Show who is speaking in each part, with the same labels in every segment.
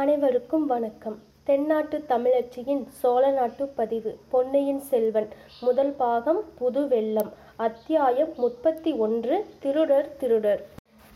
Speaker 1: அனைவருக்கும் வணக்கம். தென்னாட்டு தமிழச்சியின் சோழ நாட்டு பதிவு பொன்னையின் செல்வன் முதல் பாகம் புது வெள்ளம் அத்தியாயம் முப்பத்தி ஒன்று திருடர் திருடர்.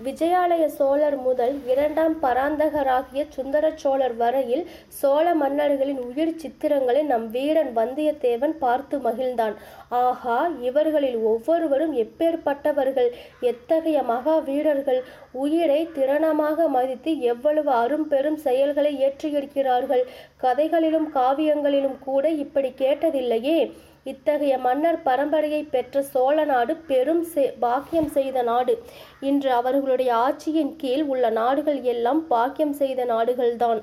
Speaker 1: விஜயாலய சோழர் முதல் இரண்டாம் பராந்தகராகிய சுந்தர சோழர் வரையில் சோழ மன்னர்களின் உயிர் சித்திரங்களை நம் வீரன் வந்தியத்தேவன் பார்த்து மகிழ்ந்தான். ஆஹா இவர்களில் ஒவ்வொருவரும் எப்பேற்பட்டவர்கள்? எத்தகைய மகா வீரர்கள்? உயிரை திறனமாக மதித்து எவ்வளவு அரும்பெரும் செயல்களை ஏற்றியிருக்கிறார்கள்? கதைகளிலும் காவியங்களிலும் கூட இப்படி கேட்டதில்லையே. இத்தகைய மன்னர் பரம்பரையை பெற்ற சோழ நாடு பெரும் செ- பாக்கியம் செய்த நாடு. இன்று அவர்களுடைய ஆட்சியின் கீழ் உள்ள நாடுகள் எல்லாம் பாக்கியம் செய்த நாடுகள்தான்.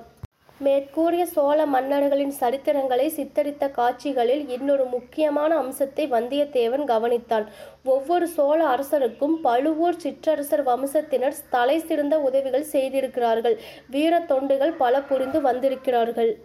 Speaker 1: மேற்கூறிய சோழ மன்னர்களின் சரித்திரங்களை சித்தரித்த காட்சிகளில் இன்னொரு முக்கியமான அம்சத்தை வந்தியத்தேவன் கவனித்தான். ஒவ்வொரு சோழ அரசருக்கும் பழுவூர் சிற்றரசர் வம்சத்தினர் தலை சிறந்த உதவிகள் செய்திருக்கிறார்கள். வீர தொண்டுகள் பல புரிந்து வந்திருக்கிறார்கள்.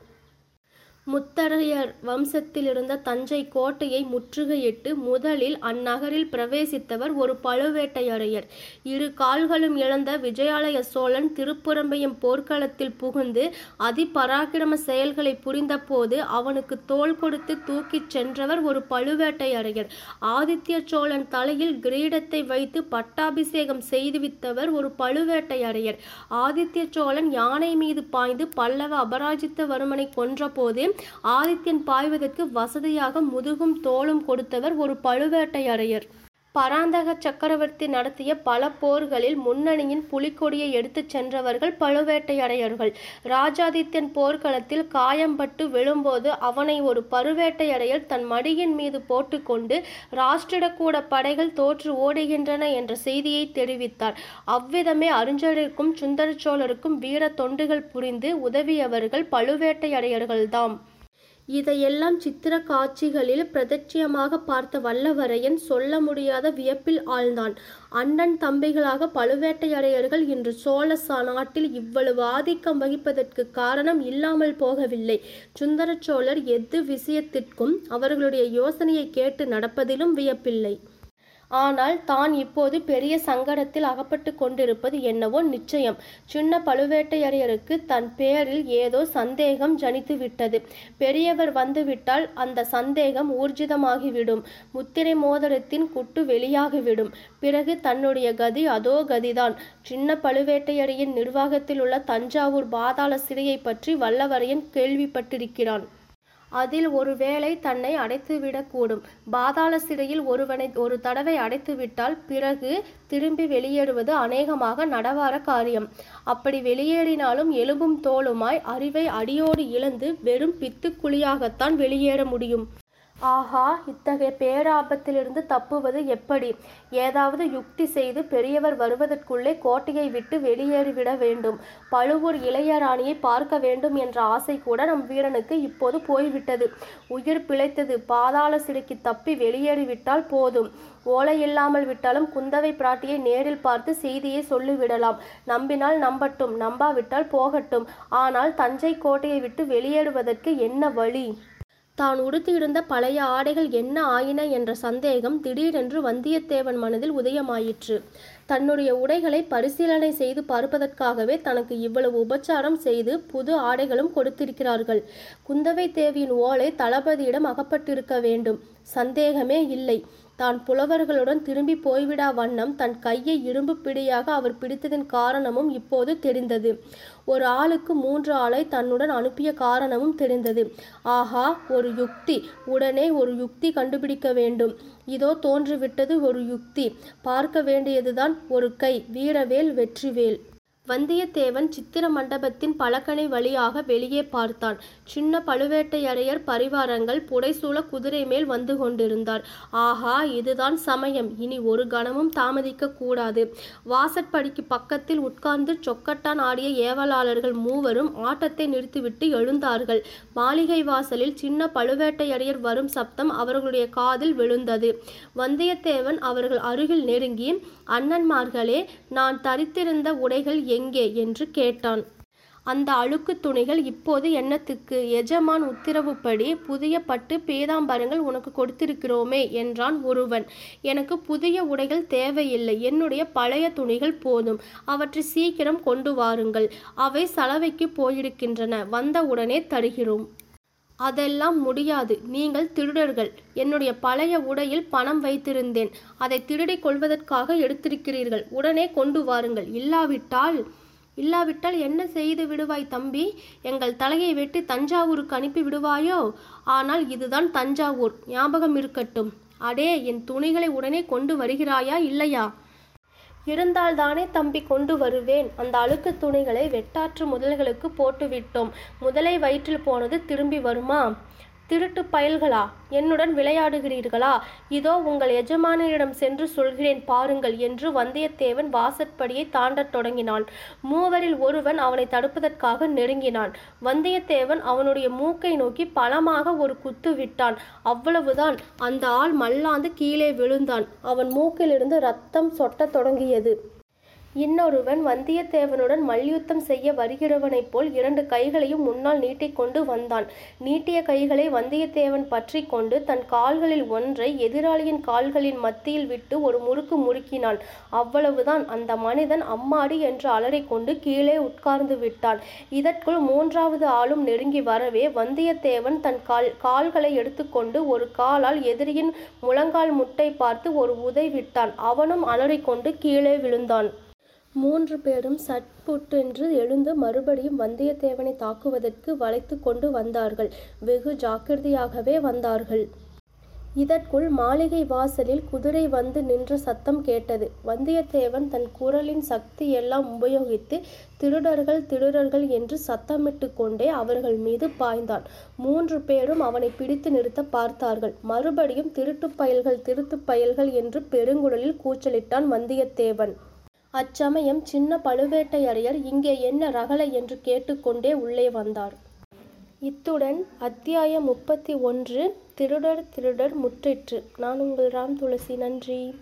Speaker 1: முத்தரையர் வம்சத்தில் இருந்த தஞ்சை கோட்டையை முற்றுகையிட்டு முதலில் அந்நகரில் பிரவேசித்தவர் ஒரு பழுவேட்டையரையர். இரு கால்களும் இழந்த விஜயாலய சோழன் திருப்புறம்பையும் போர்க்களத்தில் புகுந்து அதிபராக்கிரம செயல்களை புரிந்தபோது அவனுக்கு தோள் கொடுத்து தூக்கிச் சென்றவர் ஒரு பழுவேட்டையரையர். ஆதித்ய சோழன் தலையில் கிரீடத்தை வைத்து பட்டாபிஷேகம் செய்துவித்தவர் ஒரு பழுவேட்டையரையர். ஆதித்ய சோழன் யானை மீது பாய்ந்து பல்லவ அபராஜித்தவர்மனை கொன்றபோது ஆதித்யன் பாய்வதற்கு வசதியாக முதுகும் தோளும் கொடுத்தவர் ஒரு பழுவேட்டையரையர் பராந்தக சக்கரவர்த்தி நடத்திய பல போர்களில் முன்னணியின் புலிக்கொடியை எடுத்துச் சென்றவர்கள் பழுவேட்டையடையர்கள் ராஜாதித்யன் போர்க்களத்தில் காயம்பட்டு விழும்போது அவனை ஒரு பழுவேட்டையரையர் தன் மடியின் மீது போட்டுக்கொண்டு ராஷ்டிரக்கூட படைகள் தோற்று ஓடுகின்றன என்ற செய்தியை தெரிவித்தார். அவ்விதமே அருஞ்சலருக்கும் சுந்தர சோழருக்கும் வீர தொண்டுகள் புரிந்து உதவியவர்கள் பழுவேட்டையடையர்கள்தாம் இதையெல்லாம் சித்திர காட்சிகளில் பிரதட்சியமாக பார்த்த வல்லவரையன் சொல்ல முடியாத வியப்பில் ஆழ்ந்தான். அண்ணன் தம்பிகளாக பழுவேட்டையரையர்கள் இன்று சோழ நாட்டில் இவ்வளவு ஆதிக்கம் வகிப்பதற்கு காரணம் இல்லாமல் போகவில்லை. சுந்தர சோழர் எது விஷயத்திற்கும் அவர்களுடைய யோசனையை கேட்டு நடப்பதிலும் வியப்பில்லை. ஆனால் தான் இப்போது பெரிய சங்கடத்தில் அகப்பட்டு கொண்டிருப்பது என்னவோ நிச்சயம். சின்ன பழுவேட்டையரையருக்கு தன் பேரில் ஏதோ சந்தேகம் ஜனித்து விட்டது பெரியவர் வந்துவிட்டால் அந்த சந்தேகம் ஊர்ஜிதமாகிவிடும். முத்திரை மோதிரத்தின் குட்டு வெளியாகிவிடும். பிறகு தன்னுடைய கதி அதோ கதிதான். சின்ன பழுவேட்டையரையின் நிர்வாகத்தில் உள்ள தஞ்சாவூர் பாதாள சிறையை பற்றி வல்லவரையன் கேள்விப்பட்டிருக்கிறான். அதில் ஒருவேளை தன்னை அடைத்துவிடக்கூடும் பாதாள சிறையில் ஒருவனை ஒரு தடவை அடைத்துவிட்டால் பிறகு திரும்பி வெளியேறுவது அநேகமாக நடவார காரியம். அப்படி வெளியேறினாலும் எலும்பும் தோலுமாய் அறிவை அடியோடு இழந்து வெறும் பித்துக்குழியாகத்தான் வெளியேற முடியும். ஆஹா இத்தகைய பேராபத்திலிருந்து தப்புவது எப்படி? ஏதாவது யுக்தி செய்து பெரியவர் வருவதற்குள்ளே கோட்டையை விட்டு வெளியேறிவிட வேண்டும். பழுவூர் இளையராணியை பார்க்க வேண்டும் என்ற ஆசை கூட நம் வீரனுக்கு இப்போது போய்விட்டது. உயிர் பிழைத்தது. பாதாள சிறைக்கு தப்பி வெளியேறிவிட்டால் போதும். ஓலை இல்லாமல் விட்டாலும் குந்தவை பிராட்டியை நேரில் பார்த்து செய்தியை சொல்லிவிடலாம். நம்பினால் நம்பட்டும் நம்பாவிட்டால் போகட்டும். ஆனால் தஞ்சை கோட்டையை விட்டு வெளியேறுவதற்கு என்ன வழி? தான் உடுத்தியிருந்த பழைய ஆடைகள் என்ன ஆயின என்ற சந்தேகம் திடீரென்று வந்தியத்தேவன் மனதில் உதயமாயிற்று. தன்னுடைய உடைகளை பரிசீலனை செய்து பார்ப்பதற்காகவே தனக்கு இவ்வளவு உபச்சாரம் செய்து புது ஆடைகளும் கொடுத்திருக்கிறார்கள். குந்தவை தேவியின் ஓலை தளபதியிடம் அகப்பட்டிருக்க வேண்டும். சந்தேகமே இல்லை. தான் புலவர்களுடன் திரும்பி போய்விடா வண்ணம் தன் கையை இரும்பு பிடியாக அவர் பிடித்ததின் காரணமும் இப்போது தெரிந்தது. ஒரு ஆளுக்கு மூன்று ஆளை தன்னுடன் அனுப்பிய காரணமும் தெரிந்தது. ஆஹா ஒரு யுக்தி. உடனே ஒரு யுக்தி கண்டுபிடிக்க வேண்டும். இதோ தோன்றிவிட்டது ஒரு யுக்தி. பார்க்க வேண்டியதுதான் ஒரு கை. வீரவேல் வெற்றிவேல். வந்தியத்தேவன் சித்திர மண்டபத்தின் பலகணி வழியாக வெளியே பார்த்தான். சின்ன பழுவேட்டையரையர் பரிவாரங்கள் புடைசூழ குதிரை மேல் வந்து கொண்டிருந்தார். ஆஹா இதுதான் சமயம். இனி ஒரு கணமும் தாமதிக்க கூடாது. வாசற்படிக்கு பக்கத்தில் உட்கார்ந்து சொக்கட்டான் ஆடிய ஏவலாளர்கள் மூவரும் ஆட்டத்தை நிறுத்திவிட்டு எழுந்தார்கள். மாளிகை வாசலில் சின்ன பழுவேட்டையரையர் வரும் சப்தம் அவர்களுடைய காதில் விழுந்தது. வந்தியத்தேவன் அவர்கள் அருகில் நெருங்கி அண்ணன்மார்களே நான் தரித்திருந்த உடைகள் எங்கே? என்று கேட்டான். அந்த அழுக்கு துணிகள் இப்போது என்னத்துக்கு? எஜமான் உத்தரவுப்படி புதிய பட்டு பேதாம்பரங்கள் உனக்கு கொடுத்திருக்கிறோமே என்றான் ஒருவன். எனக்கு புதிய உடைகள் தேவையில்லை. என்னுடைய பழைய துணிகள் போதும். அவற்றை சீக்கிரம் கொண்டு வாருங்கள். அவை சலவைக்கு போயிருக்கின்றன. வந்தவுடனே தருகிறோம். அதெல்லாம் முடியாது. நீங்கள் திருடர்கள். என்னுடைய பழைய உடையில் பணம் வைத்திருந்தேன். அதை திருடிக் கொள்வதற்காக எடுத்திருக்கிறீர்கள். உடனே கொண்டு வாருங்கள். இல்லாவிட்டால் இல்லாவிட்டால் என்ன செய்து விடுவாய் தம்பி? எங்கள் தலையை வெட்டி தஞ்சாவூருக்கு அனுப்பி விடுவாயோ? ஆனால் இதுதான் தஞ்சாவூர். ஞாபகம் இருக்கட்டும். அடே என் துணிகளை உடனே கொண்டு வருகிறாயா இல்லையா? இருந்தால்தானே தம்பி கொண்டு வருவேன். அந்த அழுக்கு துணிகளை வெட்டாற்று முதல்களுக்கு போட்டுவிட்டோம். முதலை வயிற்றில் போனது திரும்பி வருமா? திருட்டு பயல்களா? என்னுடன் விளையாடுகிறீர்களா? இதோ உங்கள் எஜமானரிடம் சென்று சொல்கிறேன் பாருங்கள் என்று வந்தியத்தேவன் வாசற்படியை தாண்டத் தொடங்கினான் மூவரில் ஒருவன் அவனை தடுப்பதற்காக நெருங்கினான். வந்தியத்தேவன் அவனுடைய மூக்கை நோக்கி பலமாக ஒரு குத்து விட்டான். அவ்வளவுதான். அந்த ஆள் மல்லாந்து கீழே விழுந்தான். அவன் மூக்கிலிருந்து ரத்தம் சொட்டத் தொடங்கியது. இன்னொருவன் வந்தியத்தேவனுடன் மல்யுத்தம் செய்ய வருகிறவனைப் போல் இரண்டு கைகளையும் முன்னால் நீட்டிக்கொண்டு வந்தான். நீட்டிய கைகளை வந்தியத்தேவன் பற்றி கொண்டு தன் கால்களில் ஒன்றை எதிராளியின் கால்களின் மத்தியில் விட்டு ஒரு முறுக்கு முறுக்கினான். அவ்வளவுதான். அந்த மனிதன் அம்மாடி என்று அலறிக்கொண்டு கீழே உட்கார்ந்து விட்டான். இதற்குள் மூன்றாவது ஆளும் நெருங்கி வரவே வந்தியத்தேவன் தன் கால் கால்களை எடுத்துக்கொண்டு ஒரு காலால் எதிரியின் முழங்கால் முட்டை பார்த்து ஒரு உதை விட்டான். அவனும் அலறிக்கொண்டு கீழே விழுந்தான். மூன்று பேரும் சட்புட்டென்று எழுந்து மறுபடியும் வந்தியத்தேவனை தாக்குவதற்கு வளைத்து கொண்டு வந்தார்கள். வெகு ஜாக்கிரதையாகவே வந்தார்கள். இதற்குள் மாளிகை வாசலில் குதிரை வந்து நின்ற சத்தம் கேட்டது. வந்தியத்தேவன் தன் குரலின் சக்தி எல்லாம் உபயோகித்து திருடர்கள் திருடர்கள் என்று சத்தமிட்டு கொண்டே அவர்கள் மீது பாய்ந்தான். மூன்று பேரும் அவனை பிடித்து நிறுத்த பார்த்தார்கள். மறுபடியும் திருட்டுப் பயல்கள் திருட்டுப் பயல்கள் என்று பெருங்குழலில் கூச்சலிட்டான் வந்தியத்தேவன். அச்சமயம் சின்ன பழுவேட்டையரையர் இங்கே என்ன ரகலை? என்று கேட்டுக்கொண்டே உள்ளே வந்தார். இத்துடன் அத்தியாயம் முப்பத்தி ஒன்று திருடர் திருடர் முற்றிற்று. நான் உங்கள் ராம் துளசி. நன்றி.